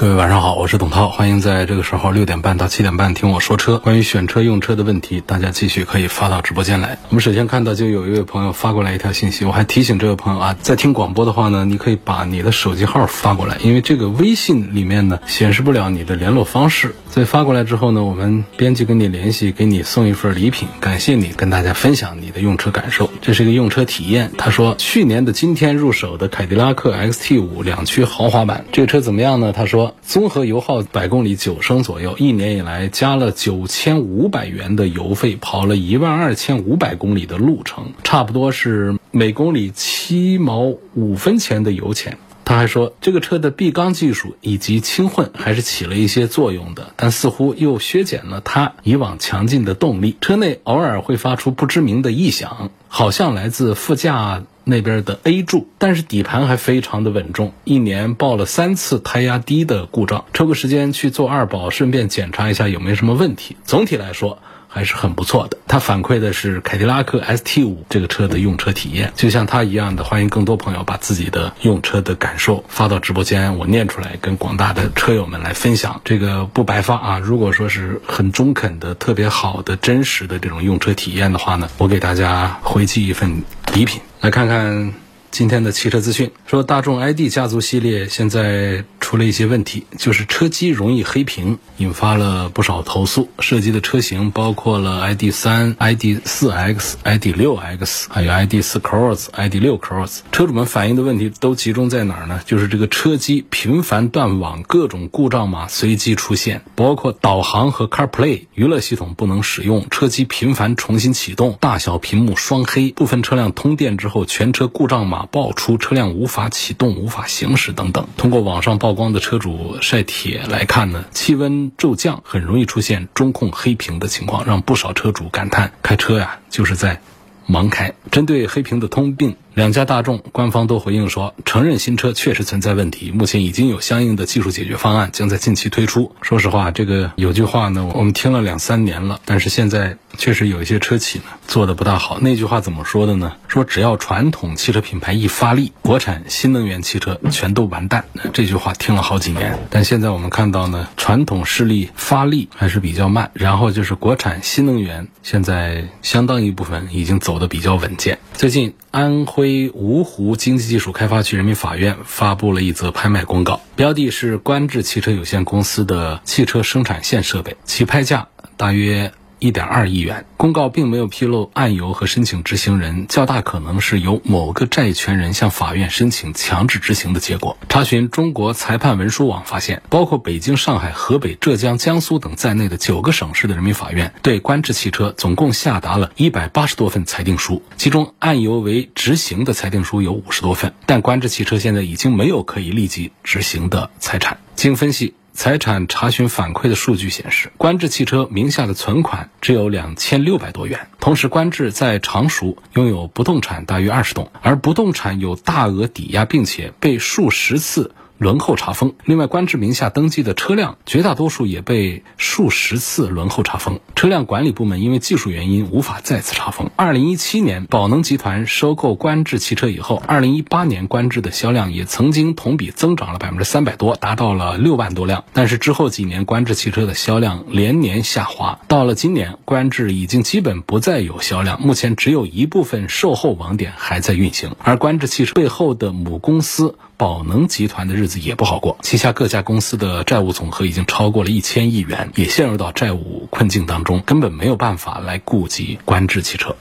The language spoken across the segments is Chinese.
各位晚上好，我是董涛，欢迎在这个时候六点半到七点半听我说车。关于选车用车的问题，大家继续可以发到直播间来。我们首先看到就有一位朋友发过来一条信息，我还提醒这位朋友啊，在听广播的话呢，你可以把你的手机号发过来，因为这个微信里面呢显示不了你的联络方式。所以发过来之后呢，我们编辑跟你联系，给你送一份礼品，感谢你跟大家分享你的用车感受。这是一个用车体验。他说去年的今天入手的凯迪拉克 XT 五两驱豪华版，这个车怎么样呢？他说综合油耗百公里九升左右，一年以来加了九千五百元的油费，跑了一万二千五百公里的路程，差不多是每公里七毛五分钱的油钱。他还说，这个车的闭缸技术以及轻混还是起了一些作用的，但似乎又削减了它以往强劲的动力。车内偶尔会发出不知名的异响，好像来自副驾那边的 A 柱，但是底盘还非常的稳重。一年报了三次胎压低的故障，抽个时间去做二保，顺便检查一下有没有什么问题。总体来说。还是很不错的。他反馈的是凯迪拉克 ST 五这个车的用车体验，就像他一样的，欢迎更多朋友把自己的用车的感受发到直播间，我念出来，跟广大的车友们来分享。这个不白发啊！如果说是很中肯的、特别好的、真实的这种用车体验的话呢，我给大家回寄一份礼品。来看看今天的汽车资讯，说大众 ID 家族系列现在。出了一些问题，就是车机容易黑屏，引发了不少投诉。涉及的车型包括了 ID 三、ID 四 X、ID 六 X，还有 ID 四 Cross、ID 六 Cross。车主们反映的问题都集中在哪儿呢？就是这个车机频繁断网，各种故障码随机出现，包括导航和 CarPlay 娱乐系统不能使用，车机频繁重新启动，大小屏幕双黑，部分车辆通电之后全车故障码啊爆出，车辆无法启动、无法行驶等等。通过网上曝。光的车主晒帖来看呢，气温骤降很容易出现中控黑屏的情况，让不少车主感叹开车呀就是在盲开。针对黑屏的通病。两家大众官方都回应说，承认新车确实存在问题，目前已经有相应的技术解决方案，将在近期推出。说实话，这个有句话呢，我们听了两三年了，但是现在确实有一些车企呢做的不大好。那句话怎么说的呢？说只要传统汽车品牌一发力，国产新能源汽车全都完蛋。这句话听了好几年，但现在我们看到呢，传统势力发力还是比较慢，然后就是国产新能源现在相当一部分已经走的比较稳健。最近安徽。芜湖经济技术开发区人民法院发布了一则拍卖公告，标的是观致汽车有限公司的汽车生产线设备，起拍价大约。一点二亿元。公告并没有披露案由和申请执行人，较大可能是由某个债权人向法院申请强制执行的结果。查询中国裁判文书网发现，包括北京、上海、河北、浙江、江苏等在内的九个省市的人民法院对观致汽车总共下达了一百八十多份裁定书，其中案由为执行的裁定书有五十多份。但观致汽车现在已经没有可以立即执行的财产。经分析。财产查询反馈的数据显示，观致汽车名下的存款只有两千六百多元。同时，观致在常熟拥有不动产大约二十栋，而不动产有大额抵押，并且被数十次。轮候查封。另外，观致名下登记的车辆绝大多数也被数十次轮候查封。车辆管理部门因为技术原因无法再次查封。二零一七年，宝能集团收购观致汽车以后，二零一八年观致的销量也曾经同比增长了百分之三百多，达到了六万多辆。但是之后几年，观致汽车的销量连年下滑。到了今年，观致已经基本不再有销量，目前只有一部分售后网点还在运行。而观致汽车背后的母公司。宝能集团的日子也不好过，旗下各家公司的债务总和已经超过了一千亿元，也陷入到债务困境当中，根本没有办法来顾及观致汽车。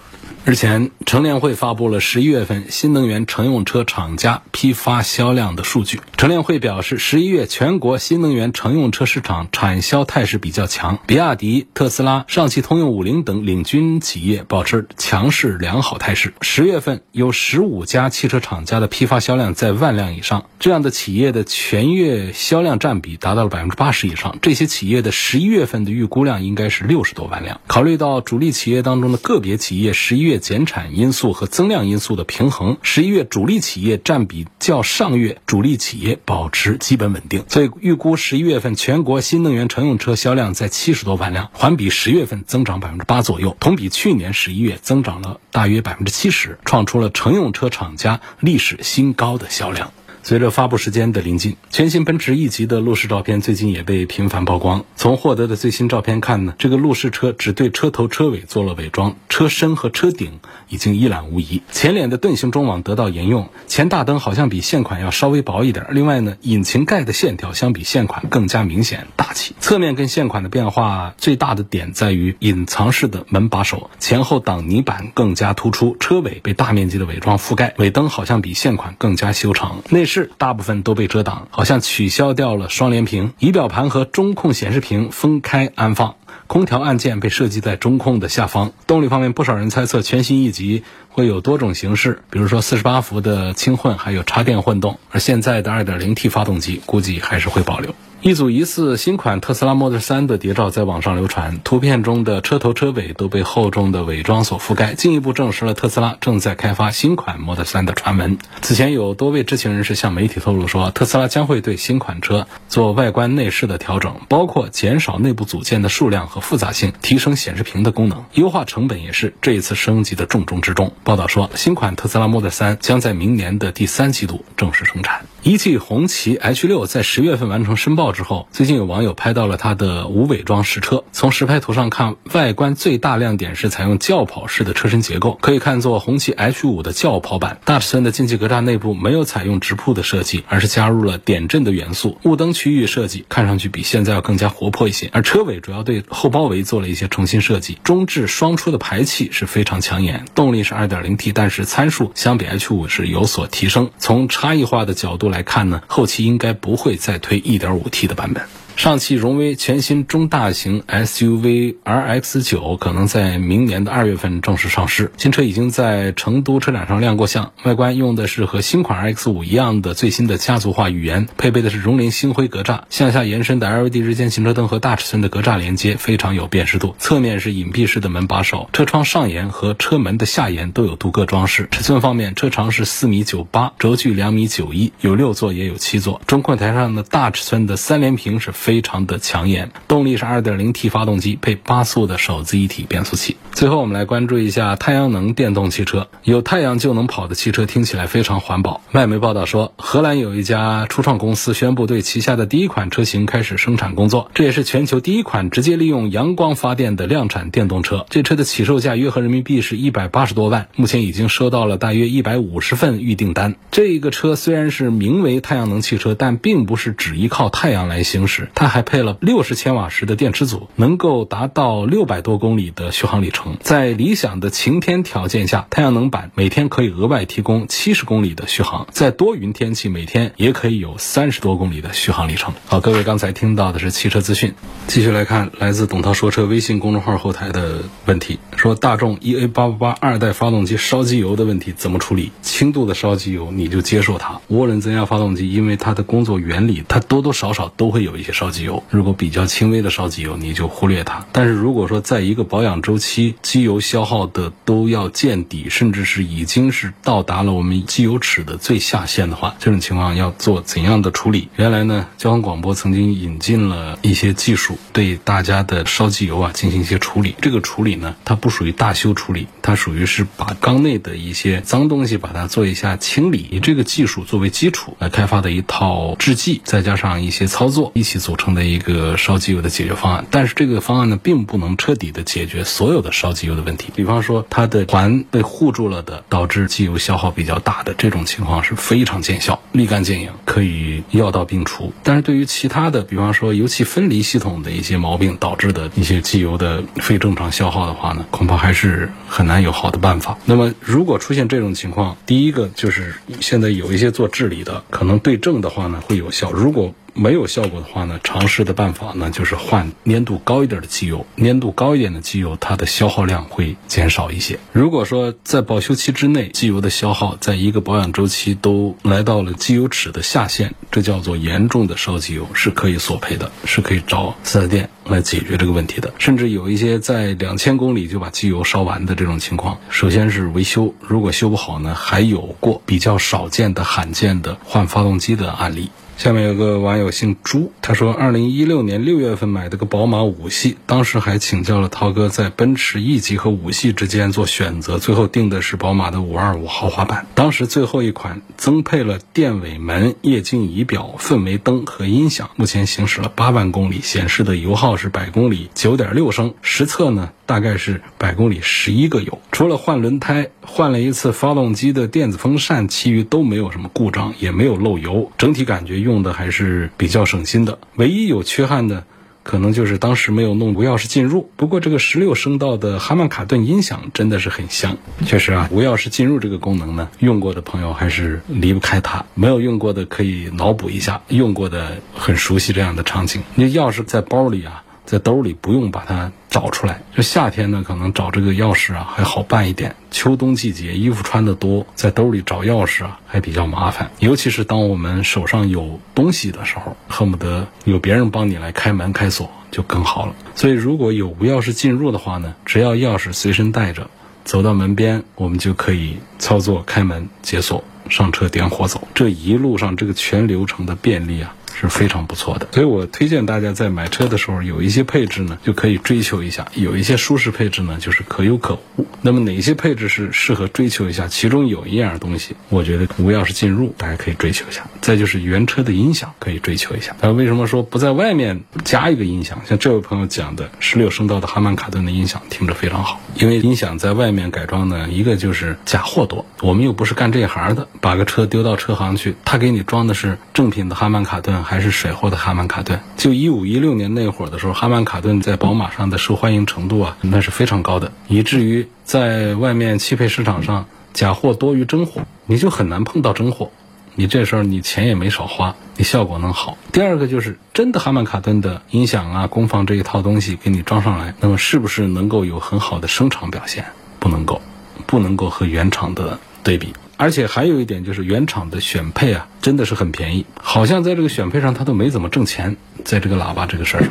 日前，乘联会发布了十一月份新能源乘用车厂家批发销量的数据。乘联会表示，十一月全国新能源乘用车市场产销态势比较强，比亚迪、特斯拉、上汽通用五菱等领军企业保持强势良好态势。十月份有十五家汽车厂家的批发销量在万辆以上，这样的企业的全月销量占比达到了百分之八十以上。这些企业的十一月份的预估量应该是六十多万辆。考虑到主力企业当中的个别企业十一月减产因素和增量因素的平衡，十一月主力企业占比较上月主力企业保持基本稳定，所以预估十一月份全国新能源乘用车销量在七十多万辆，环比十月份增长百分之八左右，同比去年十一月增长了大约百分之七十，创出了乘用车厂家历史新高的销量。随着发布时间的临近，全新奔驰 E 级的路试照片最近也被频繁曝光。从获得的最新照片看呢，这个路试车只对车头车尾做了伪装，车身和车顶已经一览无遗。前脸的盾形中网得到沿用，前大灯好像比现款要稍微薄一点。另外呢，引擎盖的线条相比现款更加明显大气。侧面跟现款的变化最大的点在于隐藏式的门把手，前后挡泥板更加突出，车尾被大面积的伪装覆盖，尾灯好像比现款更加修长。内饰。大部分都被遮挡，好像取消掉了双联屏。仪表盘和中控显示屏分开安放，空调按键被设计在中控的下方。动力方面，不少人猜测全新一级会有多种形式，比如说四十八伏的轻混，还有插电混动。而现在的二点零 T 发动机估计还是会保留。一组疑似新款特斯拉 Model 3的谍照在网上流传，图片中的车头车尾都被厚重的伪装所覆盖，进一步证实了特斯拉正在开发新款 Model 3的传闻。此前有多位知情人士向媒体透露说，特斯拉将会对新款车做外观内饰的调整，包括减少内部组件的数量和复杂性，提升显示屏的功能，优化成本也是这一次升级的重中之重。报道说，新款特斯拉 Model 3将在明年的第三季度正式生产。一汽红旗 H6 在十月份完成申报之后，最近有网友拍到了它的无伪装实车。从实拍图上看，外观最大亮点是采用轿跑式的车身结构，可以看作红旗 H5 的轿跑版。大尺寸的进气格栅内部没有采用直瀑的设计，而是加入了点阵的元素。雾灯区域设计看上去比现在要更加活泼一些。而车尾主要对后包围做了一些重新设计。中置双出的排气是非常抢眼。动力是 2.0T，但是参数相比 H5 是有所提升。从差异化的角度来。来看呢，后期应该不会再推 1.5T 的版本。上汽荣威全新中大型 SUV RX 九可能在明年的二月份正式上市。新车已经在成都车展上亮过相，外观用的是和新款 RX 五一样的最新的家族化语言，配备的是荣麟星辉格栅，向下延伸的 LED 日间行车灯和大尺寸的格栅连接非常有辨识度。侧面是隐蔽式的门把手，车窗上沿和车门的下沿都有镀铬装饰。尺寸方面，车长是四米九八，轴距两米九一，有六座也有七座。中控台上的大尺寸的三联屏是。非常的抢眼，动力是 2.0T 发动机配八速的手自一体变速器。最后，我们来关注一下太阳能电动汽车。有太阳就能跑的汽车听起来非常环保。外媒报道说，荷兰有一家初创公司宣布对旗下的第一款车型开始生产工作，这也是全球第一款直接利用阳光发电的量产电动车。这车的起售价约合人民币是一百八十多万，目前已经收到了大约一百五十份预订单。这一个车虽然是名为太阳能汽车，但并不是只依靠太阳来行驶。它还配了六十千瓦时的电池组，能够达到六百多公里的续航里程。在理想的晴天条件下，太阳能板每天可以额外提供七十公里的续航；在多云天气，每天也可以有三十多公里的续航里程。好，各位刚才听到的是汽车资讯，继续来看来自董涛说车微信公众号后台的问题，说大众 EA 八八八二代发动机烧机油的问题怎么处理？轻度的烧机油你就接受它。涡轮增压发动机因为它的工作原理，它多多少少都会有一些烧。烧机油，如果比较轻微的烧机油，你就忽略它。但是如果说在一个保养周期，机油消耗的都要见底，甚至是已经是到达了我们机油尺的最下限的话，这种情况要做怎样的处理？原来呢，交通广播曾经引进了一些技术，对大家的烧机油啊进行一些处理。这个处理呢，它不属于大修处理，它属于是把缸内的一些脏东西把它做一下清理。以这个技术作为基础来开发的一套制剂，再加上一些操作，一起组。成的一个烧机油的解决方案。但是这个方案呢，并不能彻底的解决所有的烧机油的问题。比方说，它的环被护住了的，导致机油消耗比较大的这种情况是非常见效、立竿见影，可以药到病除。但是对于其他的，比方说油气分离系统的一些毛病导致的一些机油的非正常消耗的话呢，恐怕还是很难有好的办法。那么如果出现这种情况，第一个就是现在有一些做治理的，可能对症的话呢会有效。如果没有效果的话呢，尝试的办法呢就是换粘度高一点的机油，粘度高一点的机油，它的消耗量会减少一些。如果说在保修期之内，机油的消耗在一个保养周期都来到了机油尺的下限，这叫做严重的烧机油，是可以索赔的，是可以找四 S 店来解决这个问题的。甚至有一些在两千公里就把机油烧完的这种情况，首先是维修，如果修不好呢，还有过比较少见的罕见的换发动机的案例。下面有个网友姓朱，他说，二零一六年六月份买的个宝马五系，当时还请教了涛哥在奔驰 E 级和五系之间做选择，最后定的是宝马的五二五豪华版。当时最后一款增配了电尾门、液晶仪表、氛围灯和音响，目前行驶了八万公里，显示的油耗是百公里九点六升，实测呢大概是百公里十一个油。除了换轮胎，换了一次发动机的电子风扇，其余都没有什么故障，也没有漏油，整体感觉用的还是比较省心的。唯一有缺憾的，可能就是当时没有弄无钥匙进入。不过这个十六声道的哈曼卡顿音响真的是很香，确实啊，无钥匙进入这个功能呢，用过的朋友还是离不开它。没有用过的可以脑补一下，用过的很熟悉这样的场景。那钥匙在包里啊。在兜里不用把它找出来。就夏天呢，可能找这个钥匙啊还好办一点。秋冬季节衣服穿的多，在兜里找钥匙啊还比较麻烦。尤其是当我们手上有东西的时候，恨不得有别人帮你来开门开锁就更好了。所以如果有无钥匙进入的话呢，只要钥匙随身带着，走到门边，我们就可以操作开门解锁，上车点火走。这一路上这个全流程的便利啊。是非常不错的，所以我推荐大家在买车的时候，有一些配置呢就可以追求一下，有一些舒适配置呢就是可有可无。那么哪些配置是适合追求一下？其中有一样东西，我觉得无钥匙进入大家可以追求一下。再就是原车的音响可以追求一下。那为什么说不在外面加一个音响？像这位朋友讲的，十六声道的哈曼卡顿的音响听着非常好。因为音响在外面改装呢，一个就是假货多，我们又不是干这行的，把个车丢到车行去，他给你装的是正品的哈曼卡顿。还是水货的哈曼卡顿，就一五一六年那会儿的时候，哈曼卡顿在宝马上的受欢迎程度啊，那是非常高的，以至于在外面汽配市场上，假货多于真货，你就很难碰到真货。你这时候你钱也没少花，你效果能好。第二个就是真的哈曼卡顿的音响啊、功放这一套东西给你装上来，那么是不是能够有很好的声场表现？不能够，不能够和原厂的对比。而且还有一点就是原厂的选配啊，真的是很便宜，好像在这个选配上他都没怎么挣钱，在这个喇叭这个事儿上，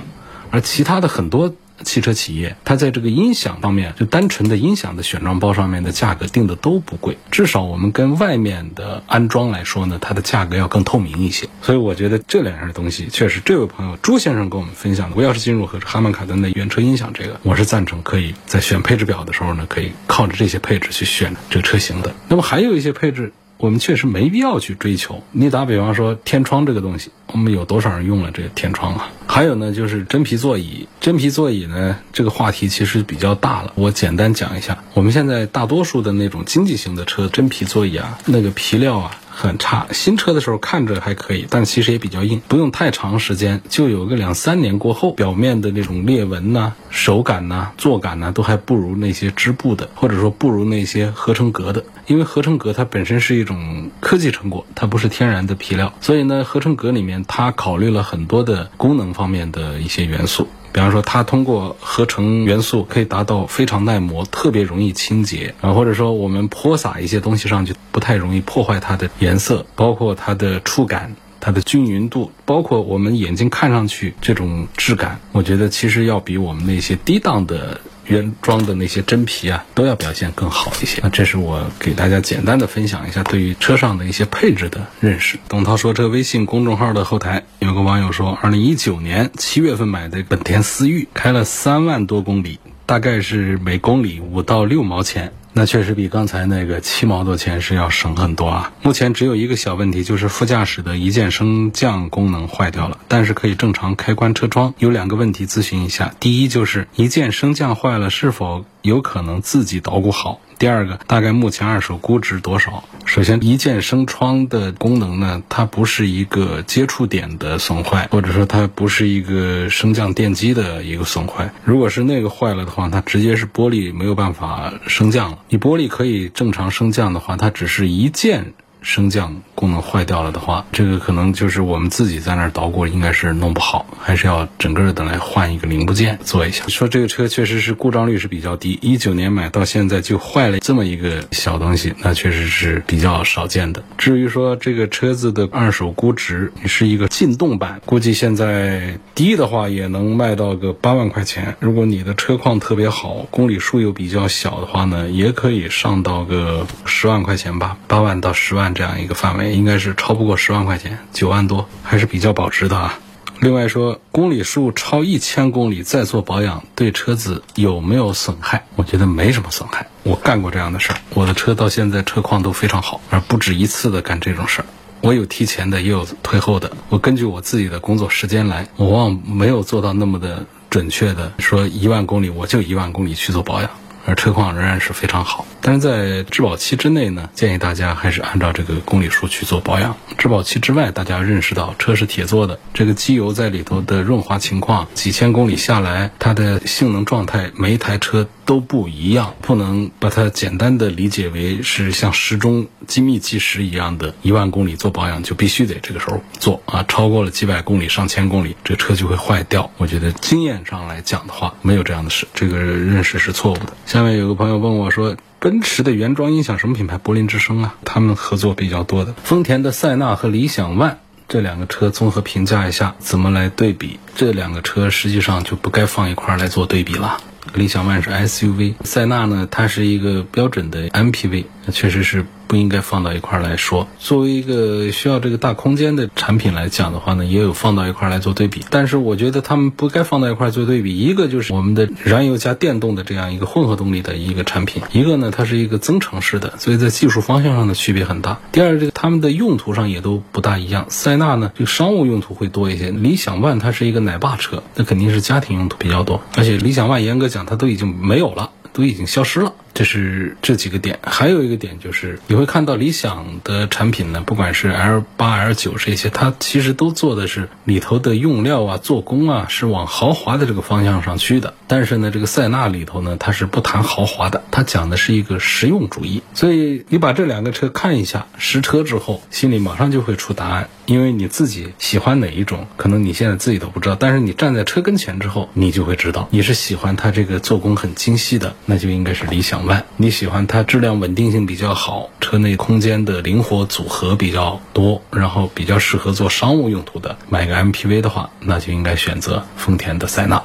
而其他的很多。汽车企业，它在这个音响方面，就单纯的音响的选装包上面的价格定的都不贵，至少我们跟外面的安装来说呢，它的价格要更透明一些。所以我觉得这两样东西确实，这位朋友朱先生跟我们分享的无钥匙进入和哈曼卡顿的原车音响，这个我是赞成可以在选配置表的时候呢，可以靠着这些配置去选这个车型的。那么还有一些配置。我们确实没必要去追求。你打比方说天窗这个东西，我们有多少人用了这个天窗啊？还有呢，就是真皮座椅。真皮座椅呢，这个话题其实比较大了。我简单讲一下，我们现在大多数的那种经济型的车，真皮座椅啊，那个皮料啊。很差，新车的时候看着还可以，但其实也比较硬，不用太长时间，就有个两三年过后，表面的那种裂纹呐、手感呐、坐感呐，都还不如那些织布的，或者说不如那些合成革的。因为合成革它本身是一种科技成果，它不是天然的皮料，所以呢，合成革里面它考虑了很多的功能方面的一些元素。比方说，它通过合成元素可以达到非常耐磨，特别容易清洁啊，或者说我们泼洒一些东西上去，不太容易破坏它的颜色，包括它的触感、它的均匀度，包括我们眼睛看上去这种质感，我觉得其实要比我们那些低档的。原装的那些真皮啊，都要表现更好一些。那这是我给大家简单的分享一下对于车上的一些配置的认识。董涛说车微信公众号的后台有个网友说，二零一九年七月份买的本田思域，开了三万多公里，大概是每公里五到六毛钱。那确实比刚才那个七毛多钱是要省很多啊。目前只有一个小问题，就是副驾驶的一键升降功能坏掉了，但是可以正常开关车窗。有两个问题咨询一下：第一，就是一键升降坏了，是否有可能自己捣鼓好？第二个，大概目前二手估值多少？首先，一键升窗的功能呢，它不是一个接触点的损坏，或者说它不是一个升降电机的一个损坏。如果是那个坏了的话，它直接是玻璃没有办法升降了。你玻璃可以正常升降的话，它只是一键。升降功能坏掉了的话，这个可能就是我们自己在那儿捣鼓，应该是弄不好，还是要整个的来换一个零部件做一下。说这个车确实是故障率是比较低，一九年买到现在就坏了这么一个小东西，那确实是比较少见的。至于说这个车子的二手估值，是一个劲动版，估计现在低的话也能卖到个八万块钱。如果你的车况特别好，公里数又比较小的话呢，也可以上到个十万块钱吧，八万到十万。这样一个范围应该是超不过十万块钱，九万多还是比较保值的啊。另外说，公里数超一千公里再做保养，对车子有没有损害？我觉得没什么损害。我干过这样的事儿，我的车到现在车况都非常好，而不止一次的干这种事儿。我有提前的，也有退后的。我根据我自己的工作时间来，我往往没有做到那么的准确的说一万公里我就一万公里去做保养。而车况仍然是非常好，但是在质保期之内呢，建议大家还是按照这个公里数去做保养。质保期之外，大家认识到车是铁做的，这个机油在里头的润滑情况，几千公里下来，它的性能状态，每一台车都不一样，不能把它简单的理解为是像时钟机密计时一样的，一万公里做保养就必须得这个时候做啊，超过了几百公里、上千公里，这车就会坏掉。我觉得经验上来讲的话，没有这样的事，这个认识是错误的。下面有个朋友问我说：“奔驰的原装音响什么品牌？柏林之声啊，他们合作比较多的。丰田的塞纳和理想 ONE 这两个车综合评价一下，怎么来对比？这两个车实际上就不该放一块儿来做对比了。理想 ONE 是 SUV，塞纳呢，它是一个标准的 MPV，确实是。”不应该放到一块来说。作为一个需要这个大空间的产品来讲的话呢，也有放到一块来做对比。但是我觉得他们不该放到一块做对比。一个就是我们的燃油加电动的这样一个混合动力的一个产品，一个呢它是一个增程式的，所以在技术方向上的区别很大。第二，这个他们的用途上也都不大一样。塞纳呢，这个商务用途会多一些；理想 ONE 它是一个奶爸车，那肯定是家庭用途比较多。而且理想 ONE 严格讲，它都已经没有了，都已经消失了。这是这几个点，还有一个点就是你会看到理想的产品呢，不管是 L 八、L 九这些，它其实都做的是里头的用料啊、做工啊，是往豪华的这个方向上去的。但是呢，这个塞纳里头呢，它是不谈豪华的，它讲的是一个实用主义。所以你把这两个车看一下实车之后，心里马上就会出答案，因为你自己喜欢哪一种，可能你现在自己都不知道。但是你站在车跟前之后，你就会知道，你是喜欢它这个做工很精细的，那就应该是理想。你喜欢它质量稳定性比较好，车内空间的灵活组合比较多，然后比较适合做商务用途的，买个 MPV 的话，那就应该选择丰田的塞纳。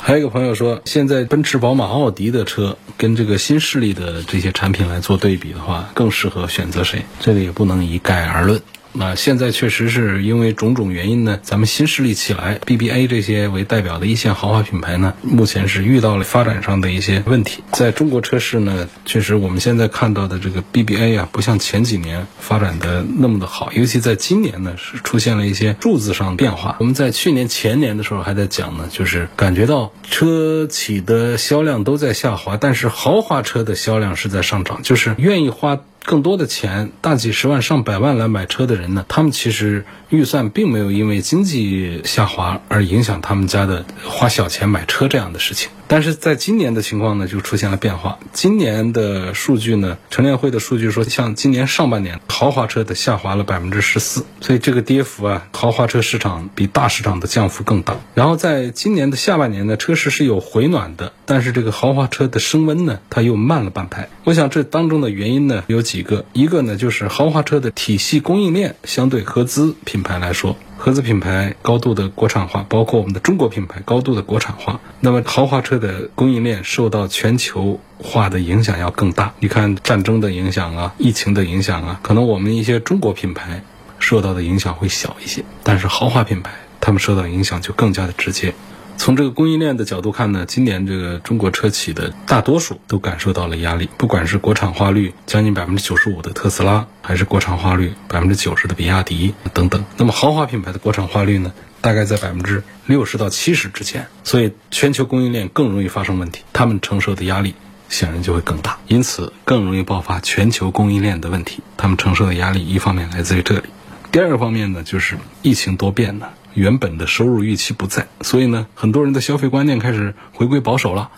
还有一个朋友说，现在奔驰、宝马、奥迪的车跟这个新势力的这些产品来做对比的话，更适合选择谁？这个也不能一概而论。那现在确实是因为种种原因呢，咱们新势力起来，BBA 这些为代表的一线豪华品牌呢，目前是遇到了发展上的一些问题。在中国车市呢，确实我们现在看到的这个 BBA 啊，不像前几年发展的那么的好，尤其在今年呢，是出现了一些数字上变化。我们在去年前年的时候还在讲呢，就是感觉到车企的销量都在下滑，但是豪华车的销量是在上涨，就是愿意花。更多的钱，大几十万、上百万来买车的人呢，他们其实预算并没有因为经济下滑而影响他们家的花小钱买车这样的事情。但是在今年的情况呢，就出现了变化。今年的数据呢，乘联会的数据说，像今年上半年豪华车的下滑了百分之十四，所以这个跌幅啊，豪华车市场比大市场的降幅更大。然后在今年的下半年呢，车市是有回暖的，但是这个豪华车的升温呢，它又慢了半拍。我想这当中的原因呢，有几几个，一个呢就是豪华车的体系供应链相对合资品牌来说。合资品牌高度的国产化，包括我们的中国品牌高度的国产化，那么豪华车的供应链受到全球化的影响要更大。你看战争的影响啊，疫情的影响啊，可能我们一些中国品牌受到的影响会小一些，但是豪华品牌他们受到影响就更加的直接。从这个供应链的角度看呢，今年这个中国车企的大多数都感受到了压力，不管是国产化率将近百分之九十五的特斯拉，还是国产化率百分之九十的比亚迪等等。那么豪华品牌的国产化率呢，大概在百分之六十到七十之间，所以全球供应链更容易发生问题，他们承受的压力显然就会更大，因此更容易爆发全球供应链的问题。他们承受的压力一方面来自于这里，第二个方面呢，就是疫情多变呢。原本的收入预期不在，所以呢，很多人的消费观念开始回归保守了。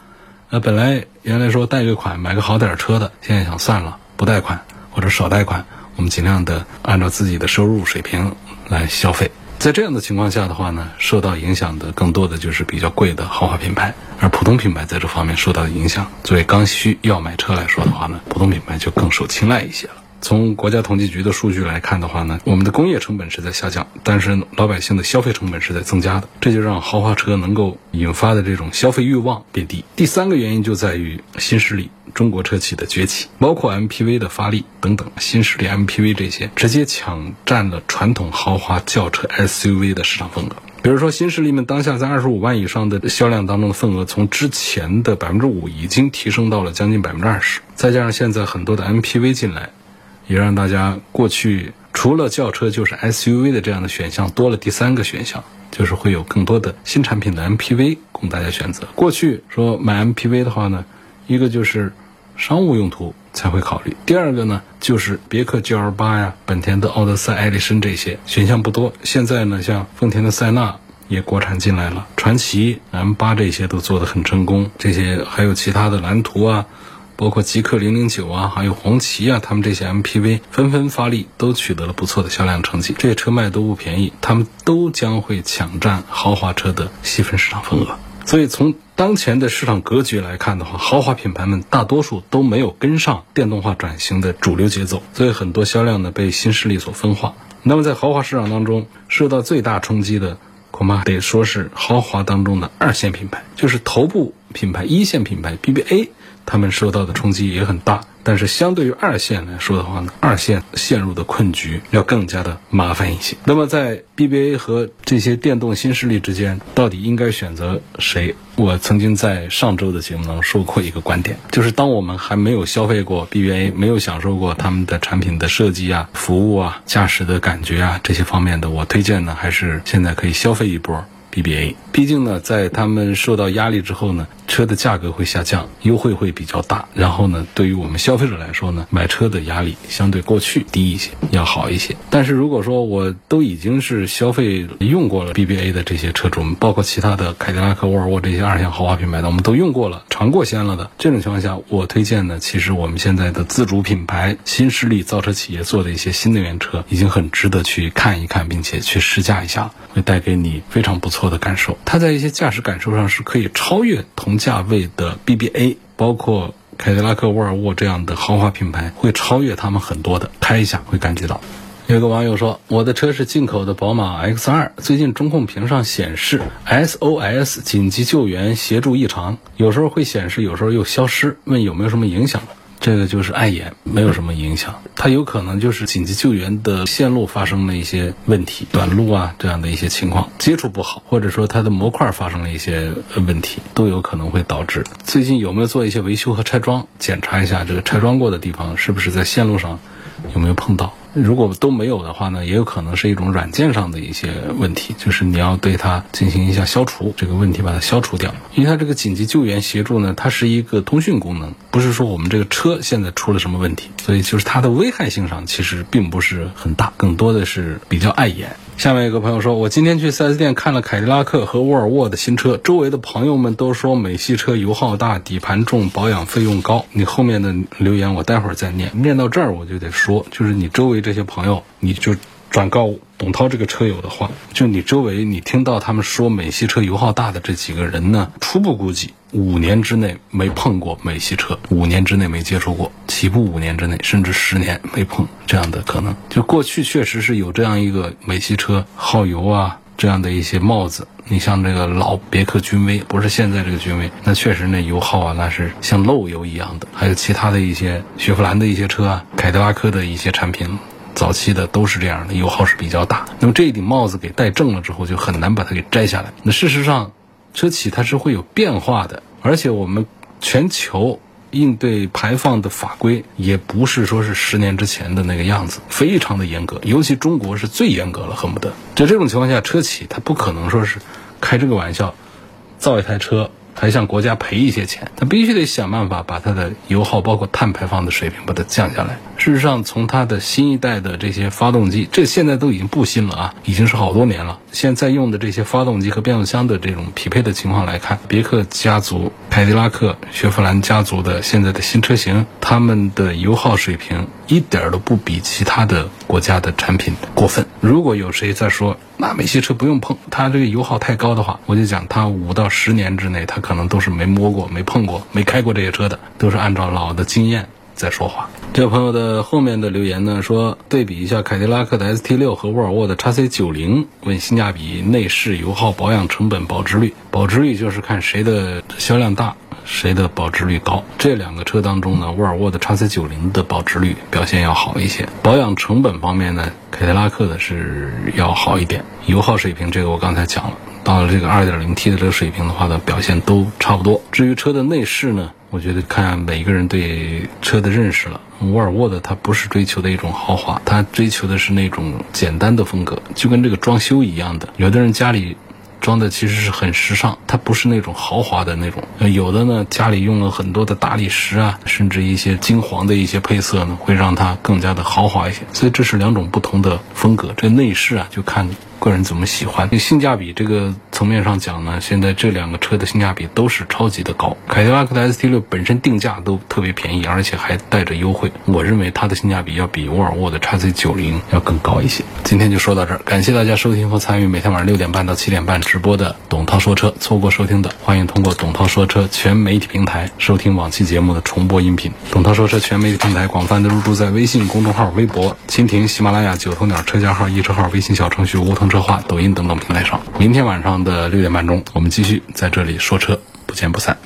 呃，本来原来说贷个款买个好点车的，现在想算了，不贷款或者少贷款，我们尽量的按照自己的收入水平来消费。在这样的情况下的话呢，受到影响的更多的就是比较贵的豪华品牌，而普通品牌在这方面受到的影响，作为刚需要买车来说的话呢，普通品牌就更受青睐一些了。从国家统计局的数据来看的话呢，我们的工业成本是在下降，但是老百姓的消费成本是在增加的，这就让豪华车能够引发的这种消费欲望变低。第三个原因就在于新势力中国车企的崛起，包括 MPV 的发力等等，新势力 MPV 这些直接抢占了传统豪华轿车 SUV 的市场份额。比如说，新势力们当下在二十五万以上的销量当中的份额，从之前的百分之五已经提升到了将近百分之二十，再加上现在很多的 MPV 进来。也让大家过去除了轿车就是 SUV 的这样的选项多了第三个选项，就是会有更多的新产品的 MPV 供大家选择。过去说买 MPV 的话呢，一个就是商务用途才会考虑，第二个呢就是别克 GL 八呀、本田的奥德赛、艾力绅这些选项不多。现在呢，像丰田的塞纳也国产进来了，传祺 M 八这些都做得很成功，这些还有其他的蓝图啊。包括极氪零零九啊，还有红旗啊，他们这些 MPV 纷纷发力，都取得了不错的销量成绩。这些车卖都不便宜，他们都将会抢占豪华车的细分市场份额。所以从当前的市场格局来看的话，豪华品牌们大多数都没有跟上电动化转型的主流节奏，所以很多销量呢被新势力所分化。那么在豪华市场当中，受到最大冲击的恐怕得说是豪华当中的二线品牌，就是头部品牌、一线品牌 BBA。他们受到的冲击也很大，但是相对于二线来说的话呢，二线陷入的困局要更加的麻烦一些。那么在 BBA 和这些电动新势力之间，到底应该选择谁？我曾经在上周的节目中说过一个观点，就是当我们还没有消费过 BBA，没有享受过他们的产品的设计啊、服务啊、驾驶的感觉啊这些方面的，我推荐呢还是现在可以消费一波。BBA，毕竟呢，在他们受到压力之后呢，车的价格会下降，优惠会比较大。然后呢，对于我们消费者来说呢，买车的压力相对过去低一些，要好一些。但是如果说我都已经是消费用过了 BBA 的这些车主，包括其他的凯迪拉克、沃尔沃这些二线豪华品牌的，我们都用过了，尝过鲜了的这种情况下，我推荐呢，其实我们现在的自主品牌、新势力造车企业做的一些新能源车，已经很值得去看一看，并且去试驾一下，会带给你非常不错。的感受，它在一些驾驶感受上是可以超越同价位的 BBA，包括凯迪拉克、沃尔沃这样的豪华品牌，会超越他们很多的。开一下会感觉到。有个网友说，我的车是进口的宝马 X2，最近中控屏上显示 SOS 紧急救援协助异常，有时候会显示，有时候又消失，问有没有什么影响？这个就是碍眼，没有什么影响。它有可能就是紧急救援的线路发生了一些问题，短路啊这样的一些情况，接触不好，或者说它的模块发生了一些问题，都有可能会导致。最近有没有做一些维修和拆装？检查一下这个拆装过的地方是不是在线路上有没有碰到？如果都没有的话呢，也有可能是一种软件上的一些问题，就是你要对它进行一下消除，这个问题把它消除掉。因为它这个紧急救援协助呢，它是一个通讯功能，不是说我们这个车现在出了什么问题，所以就是它的危害性上其实并不是很大，更多的是比较碍眼。下面有个朋友说，我今天去 4S 店看了凯迪拉克和沃尔沃的新车，周围的朋友们都说美系车油耗大、底盘重、保养费用高。你后面的留言我待会儿再念，念到这儿我就得说，就是你周围这些朋友，你就。转告董涛这个车友的话，就你周围你听到他们说美系车油耗大的这几个人呢，初步估计五年之内没碰过美系车，五年之内没接触过，起步五年之内甚至十年没碰这样的可能。就过去确实是有这样一个美系车耗油啊这样的一些帽子。你像这个老别克君威，不是现在这个君威，那确实那油耗啊那是像漏油一样的。还有其他的一些雪佛兰的一些车啊，凯迪拉克的一些产品。早期的都是这样的，油耗是比较大。那么这一顶帽子给戴正了之后，就很难把它给摘下来。那事实上，车企它是会有变化的，而且我们全球应对排放的法规也不是说是十年之前的那个样子，非常的严格，尤其中国是最严格了，恨不得。在这种情况下，车企它不可能说是开这个玩笑，造一台车。还向国家赔一些钱，他必须得想办法把它的油耗，包括碳排放的水平把它降下来。事实上，从它的新一代的这些发动机，这现在都已经不新了啊，已经是好多年了。现在用的这些发动机和变速箱的这种匹配的情况来看，别克家族、凯迪拉克、雪佛兰家族的现在的新车型，他们的油耗水平一点都不比其他的国家的产品过分。如果有谁在说，那美系车不用碰，它这个油耗太高的话，我就讲它五到十年之内，它可能都是没摸过、没碰过、没开过这些车的，都是按照老的经验在说话。这位朋友的后面的留言呢，说对比一下凯迪拉克的 ST 六和沃尔沃的 x C 九零，问性价比、内饰、油耗、保养成本、保值率。保值率就是看谁的销量大。谁的保值率高？这两个车当中呢，沃尔沃的 x C 九零的保值率表现要好一些。保养成本方面呢，凯迪拉克的是要好一点。油耗水平，这个我刚才讲了，到了这个 2.0T 的这个水平的话呢，表现都差不多。至于车的内饰呢，我觉得看每个人对车的认识了。沃尔沃的它不是追求的一种豪华，它追求的是那种简单的风格，就跟这个装修一样的。有的人家里。装的其实是很时尚，它不是那种豪华的那种。有的呢，家里用了很多的大理石啊，甚至一些金黄的一些配色呢，会让它更加的豪华一些。所以这是两种不同的风格。这内饰啊，就看。个人怎么喜欢？性价比这个层面上讲呢，现在这两个车的性价比都是超级的高。凯迪拉克的 ST 六本身定价都特别便宜，而且还带着优惠。我认为它的性价比要比沃尔沃的 x C 九零要更高一些。今天就说到这儿，感谢大家收听和参与每天晚上六点半到七点半直播的董涛说车。错过收听的，欢迎通过董涛说车全媒体平台收听往期节目的重播音频。董涛说车全媒体平台广泛的入驻在微信公众号、微博、蜻蜓、喜马拉雅、九头鸟车架号、易车号、微信小程序梧桐。车话、抖音等等平台上，明天晚上的六点半钟，我们继续在这里说车，不见不散。